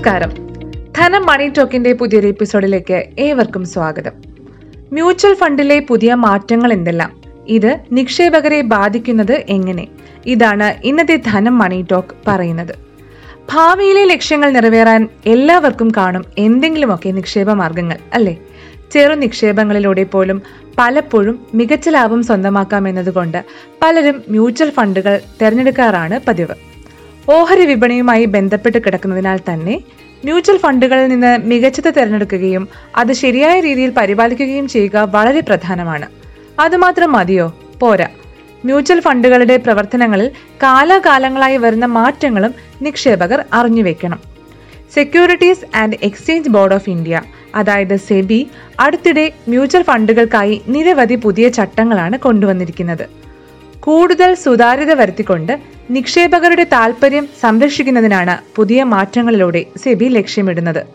നമസ്കാരം. ധനം മണി ടോക്കിന്റെ പുതിയൊരു എപ്പിസോഡിലേക്ക് ഏവർക്കും സ്വാഗതം. മ്യൂച്വൽ ഫണ്ടിലെ പുതിയ മാറ്റങ്ങൾ എന്തെല്ലാം? ഇത് നിക്ഷേപകരെ ബാധിക്കുന്നത് എങ്ങനെ? ഇതാണ് ഇന്നത്തെ ധനം മണി ടോക്ക് പറയുന്നത്. ഭാവിയിലെ ലക്ഷ്യങ്ങൾ നിറവേറാൻ എല്ലാവർക്കും കാണും എന്തെങ്കിലുമൊക്കെ നിക്ഷേപ മാർഗങ്ങൾ അല്ലേ? ചെറു നിക്ഷേപങ്ങളിലൂടെ പോലും പലപ്പോഴും മികച്ച ലാഭം സ്വന്തമാക്കാം എന്നതുകൊണ്ട് പലരും മ്യൂച്വൽ ഫണ്ടുകൾ തിരഞ്ഞെടുക്കാറാണ് പതിവ്. ഓഹരി വിപണിയുമായി ബന്ധപ്പെട്ട് കിടക്കുന്നതിനാൽ തന്നെ മ്യൂച്വൽ ഫണ്ടുകളിൽ നിന്ന് മികച്ചത് തിരഞ്ഞെടുക്കുകയും അത് ശരിയായ രീതിയിൽ പരിപാലിക്കുകയും ചെയ്യുക വളരെ പ്രധാനമാണ്. അതുമാത്രം മതിയോ? പോരാ. മ്യൂച്വൽ ഫണ്ടുകളുടെ പ്രവർത്തനങ്ങളിൽ കാലാകാലങ്ങളായി വരുന്ന മാറ്റങ്ങളും നിക്ഷേപകർ അറിഞ്ഞുവെക്കണം securities and exchange board of India അതായത് സെബി അടുത്തിടെ മ്യൂച്വൽ ഫണ്ടുകൾക്കായി നിരവധി പുതിയ ചട്ടങ്ങളാണ് കൊണ്ടുവന്നിരിക്കുന്നത്. കൂടുതൽ സുതാര്യത വരുത്തിക്കൊണ്ട് നിക്ഷേപകരുടെ താൽപ്പര്യം സംരക്ഷിക്കുന്നതിനാണ് പുതിയ മാറ്റങ്ങളിലൂടെ സെബി ലക്ഷ്യമിടുന്നത്.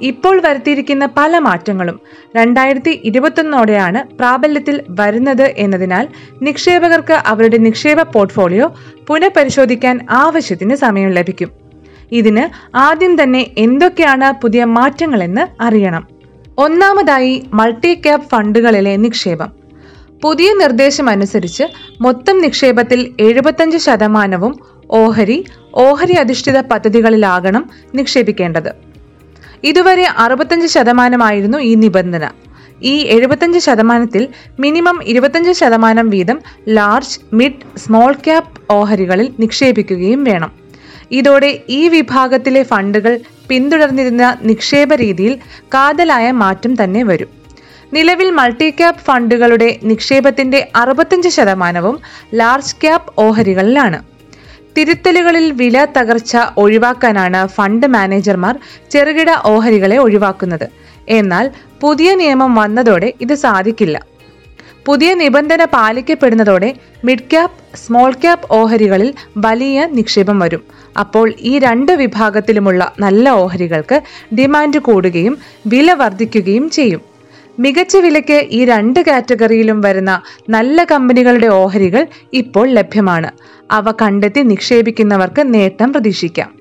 ഇപ്പോൾ വരുത്തിയിരിക്കുന്ന പല മാറ്റങ്ങളും രണ്ടായിരത്തി ഇരുപത്തൊന്നോടെയാണ് പ്രാബല്യത്തിൽ വരുന്നത് എന്നതിനാൽ നിക്ഷേപകർക്ക് അവരുടെ നിക്ഷേപ പോർട്ട്ഫോളിയോ പുനഃപരിശോധിക്കാൻ ആവശ്യത്തിന് സമയം ലഭിക്കും. ഇതിന് ആദ്യം തന്നെ എന്തൊക്കെയാണ് പുതിയ മാറ്റങ്ങളെന്ന് അറിയണം. ഒന്നാമതായി മൾട്ടി ക്യാപ് ഫണ്ടുകളിലെ നിക്ഷേപം. പുതിയ നിർദ്ദേശം അനുസരിച്ച് മൊത്തം നിക്ഷേപത്തിൽ എഴുപത്തഞ്ച് ശതമാനവും ഓഹരി ഓഹരി അധിഷ്ഠിത പദ്ധതികളിലാകണം നിക്ഷേപിക്കേണ്ടത്. ഇതുവരെ അറുപത്തഞ്ച് ശതമാനമായിരുന്നു ഈ നിബന്ധന. ഈ എഴുപത്തഞ്ച് ശതമാനത്തിൽ മിനിമം ഇരുപത്തഞ്ച് ശതമാനം വീതം ലാർജ് മിഡ് സ്മോൾ ക്യാപ് ഓഹരികളിൽ നിക്ഷേപിക്കുകയും വേണം. ഇതോടെ ഈ വിഭാഗത്തിലെ ഫണ്ടുകൾ പിന്തുടർന്നിരുന്ന നിക്ഷേപ രീതിയിൽ കാതലായ മാറ്റം തന്നെ വരും. നിലവിൽ മൾട്ടി ക്യാപ് ഫണ്ടുകളുടെ നിക്ഷേപത്തിന്റെ അറുപത്തഞ്ച് ശതമാനവും ലാർജ് ക്യാപ് ഓഹരികളിലാണ്. തിരുത്തലുകളിൽ വില തകർച്ച ഒഴിവാക്കാനാണ് ഫണ്ട് മാനേജർമാർ ചെറുകിട ഓഹരികളെ ഒഴിവാക്കുന്നത്. എന്നാൽ പുതിയ നിയമം വന്നതോടെ ഇത് സാധിക്കില്ല. പുതിയ നിബന്ധന പാലിക്കപ്പെടുന്നതോടെ മിഡ് ക്യാപ് സ്മോൾ ക്യാപ് ഓഹരികളിൽ വലിയ നിക്ഷേപം വരും. അപ്പോൾ ഈ രണ്ട് വിഭാഗത്തിലുമുള്ള നല്ല ഓഹരികൾക്ക് ഡിമാൻഡ് കൂടുകയും വില വർദ്ധിക്കുകയും ചെയ്യും. മികച്ച വിലയ്ക്ക് ഈ രണ്ട് കാറ്റഗറിയിലും വരുന്ന നല്ല കമ്പനികളുടെ ഓഹരികൾ ഇപ്പോൾ ലഭ്യമാണ്. അവ കണ്ടെത്തി നിക്ഷേപിക്കുന്നവർക്ക് നേട്ടം പ്രതീക്ഷിക്കാം.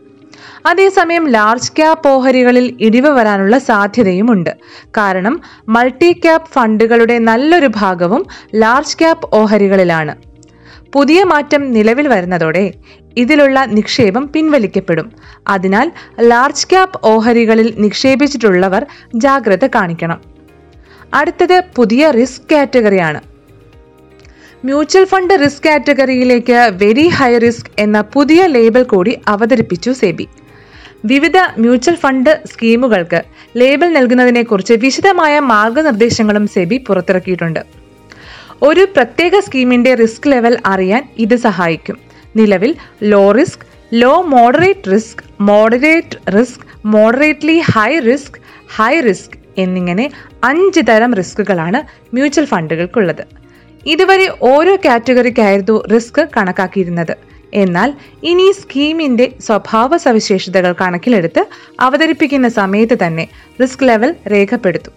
അതേസമയം ലാർജ് ക്യാപ് ഓഹരികളിൽ ഇടിവ് വരാനുള്ള സാധ്യതയുമുണ്ട്. കാരണം മൾട്ടി ക്യാപ് ഫണ്ടുകളുടെ നല്ലൊരു ഭാഗവും ലാർജ് ക്യാപ് ഓഹരികളിലാണ്. പുതിയ മാറ്റം നിലവിൽ വരുന്നതോടെ ഇതിലുള്ള നിക്ഷേപം പിൻവലിക്കപ്പെടും. അതിനാൽ ലാർജ് ക്യാപ് ഓഹരികളിൽ നിക്ഷേപിച്ചിട്ടുള്ളവർ ജാഗ്രത കാണിക്കണം. അടുത്തത് പുതിയ റിസ്ക് കാറ്റഗറിയാണ്. മ്യൂച്വൽ ഫണ്ട് റിസ്ക് കാറ്റഗറിയിലേക്ക് വെരി ഹൈ റിസ്ക് എന്ന പുതിയ ലേബൽ കൂടി അവതരിപ്പിച്ചു സെബി. വിവിധ മ്യൂച്വൽ ഫണ്ട് സ്കീമുകൾക്ക് ലേബൽ നൽകുന്നതിനെക്കുറിച്ച് വിശദമായ മാർഗനിർദ്ദേശങ്ങളും സെബി പുറത്തിറക്കിയിട്ടുണ്ട്. ഒരു പ്രത്യേക സ്കീമിന്റെ റിസ്ക് ലെവൽ അറിയാൻ ഇത് സഹായിക്കും. നിലവിൽ low risk low moderate risk moderate risk moderately high risk high risk എന്നിങ്ങനെ അഞ്ച് തരം റിസ്കുകളാണ് മ്യൂച്വൽ ഫണ്ടുകൾക്കുള്ളത്. ഇതുവരെ ഓരോ കാറ്റഗറിക്കായിരുന്നു റിസ്ക് കണക്കാക്കിയിരുന്നത്. എന്നാൽ ഇനി സ്കീമിന്റെ സ്വഭാവ സവിശേഷതകൾ കണക്കിലെടുത്ത് അവതരിപ്പിക്കുന്ന സമയത്ത് തന്നെ റിസ്ക് ലെവൽ രേഖപ്പെടുത്തും.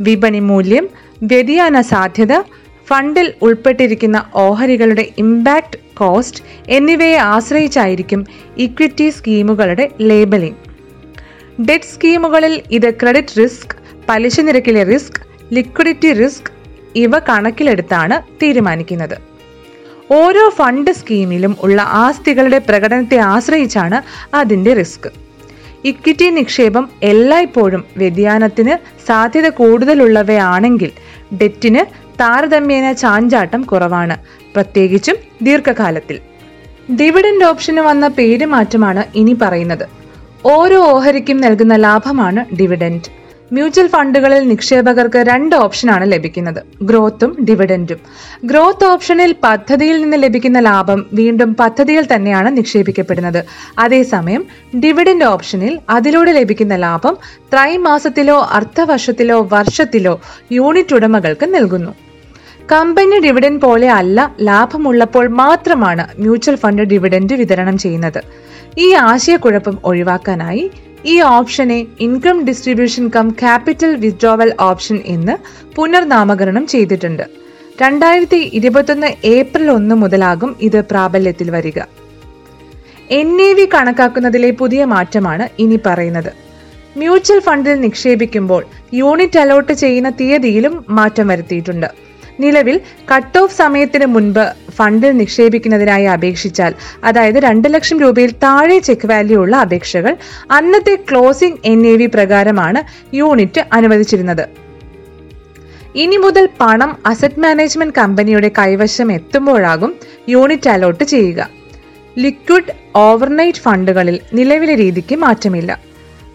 വിപണി മൂല്യം വ്യതിയാന സാധ്യത ഫണ്ടിൽ ഉൾപ്പെട്ടിരിക്കുന്ന ഓഹരികളുടെ ഇമ്പാക്ട് കോസ്റ്റ് എന്നിവയെ ആശ്രയിച്ചായിരിക്കും ഇക്വിറ്റി സ്കീമുകളുടെ ലേബലിംഗ്. ഡെറ്റ് സ്കീമുകളിൽ ഇത് ക്രെഡിറ്റ് റിസ്ക് പലിശ നിരക്കിലെ റിസ്ക് ലിക്വിഡിറ്റി റിസ്ക് ഇവ കണക്കിലെടുത്താണ് തീരുമാനിക്കുന്നത്. ഓരോ ഫണ്ട് സ്കീമിലും ഉള്ള ആസ്തികളുടെ പ്രകടനത്തെ ആശ്രയിച്ചാണ് അതിന്റെ റിസ്ക്. ഇക്വിറ്റി നിക്ഷേപം എല്ലായ്പ്പോഴും വ്യതിയാനത്തിന് സാധ്യത കൂടുതലുള്ളവയാണെങ്കിൽ ഡെറ്റിന് താരതമ്യേന ചാഞ്ചാട്ടം കുറവാണ് പ്രത്യേകിച്ചും ദീർഘകാലത്തിൽ. ഡിവിഡൻഡ് ഓപ്ഷന് വന്ന പേരുമാറ്റമാണ് ഇനി പറയുന്നത്. ഓരോ ഓഹരിക്കും നൽകുന്ന ലാഭമാണ് ഡിവിഡൻഡ്. മ്യൂച്വൽ ഫണ്ടുകളിൽ നിക്ഷേപകർക്ക് രണ്ട് ഓപ്ഷനാണ് ലഭിക്കുന്നത്. ഗ്രോത്തും ഡിവിഡന്റും. ഗ്രോത്ത് ഓപ്ഷനിൽ പദ്ധതിയിൽ നിന്ന് ലഭിക്കുന്ന ലാഭം വീണ്ടും പദ്ധതിയിൽ തന്നെയാണ് നിക്ഷേപിക്കപ്പെടുന്നത്. അതേസമയം ഡിവിഡൻഡ് ഓപ്ഷനിൽ അതിലൂടെ ലഭിക്കുന്ന ലാഭം ത്രൈമാസത്തിലോ അർദ്ധവർഷത്തിലോ വർഷത്തിലോ യൂണിറ്റ് ഉടമകൾക്ക് നൽകുന്നു. കമ്പനി ഡിവിഡൻഡ് പോലെ അല്ല ലാഭമുള്ളപ്പോൾ മാത്രമാണ് മ്യൂച്വൽ ഫണ്ട് ഡിവിഡൻഡ് വിതരണം ചെയ്യുന്നത്. ഈ ആശയക്കുഴപ്പം ഒഴിവാക്കാനായി ഈ ഓപ്ഷനെ income distribution cum capital withdrawal option എന്ന് പുനർനാമകരണം ചെയ്തിട്ടുണ്ട്. രണ്ടായിരത്തി ഇരുപത്തൊന്ന് ഏപ്രിൽ ഒന്ന് മുതലാകും ഇത് പ്രാബല്യത്തിൽ വരിക. എൻ എ വി കണക്കാക്കുന്നതിലെ പുതിയ മാറ്റമാണ് ഇനി പറയുന്നത്. മ്യൂച്വൽ ഫണ്ടിൽ നിക്ഷേപിക്കുമ്പോൾ യൂണിറ്റ് അലോട്ട് ചെയ്യുന്ന തീയതിയിലും മാറ്റം വരുത്തിയിട്ടുണ്ട്. നിലവിൽ കട്ട് ഓഫ് സമയത്തിന് മുൻപ് ഫണ്ടിൽ നിക്ഷേപിക്കുന്നതിനായി അപേക്ഷിച്ചാൽ അതായത് രണ്ട് ലക്ഷം രൂപയിൽ താഴെ ചെക്ക് വാല്യൂ ഉള്ള അപേക്ഷകൾ അന്നത്തെ ക്ലോസിംഗ് എൻ എ വി പ്രകാരമാണ് യൂണിറ്റ് അനുവദിച്ചിരുന്നത്. ഇനി മുതൽ പണം അസറ്റ് മാനേജ്മെന്റ് കമ്പനിയുടെ കൈവശം എത്തുമ്പോഴാകും യൂണിറ്റ് അലോട്ട് ചെയ്യുക. ലിക്വിഡ് ഓവർനൈറ്റ് ഫണ്ടുകളിൽ നിലവിലെ രീതിക്ക് മാറ്റമില്ല.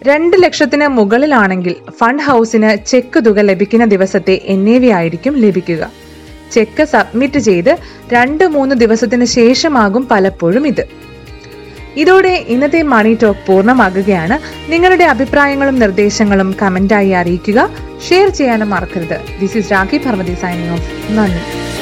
രണ്ട് ലക്ഷത്തിന് മുകളിലാണെങ്കിൽ ഫണ്ട് ഹൗസിന് ചെക്ക് തുക ലഭിക്കുന്ന ദിവസത്തെ എൻ എ വി ആയിരിക്കും ലഭിക്കുക. ചെക്ക് സബ്മിറ്റ് ചെയ്ത് രണ്ട് മൂന്ന് ദിവസത്തിന് ശേഷമാകും പലപ്പോഴും ഇത്. ഇതോടെ ഇന്നത്തെ മണി ടോക്ക് പൂർണമാകുകയാണ്. നിങ്ങളുടെ അഭിപ്രായങ്ങളും നിർദ്ദേശങ്ങളും കമന്റായി അറിയിക്കുക. ഷെയർ ചെയ്യാനും മറക്കരുത്. This is Rakhi Parvathi signing off നന്ദി.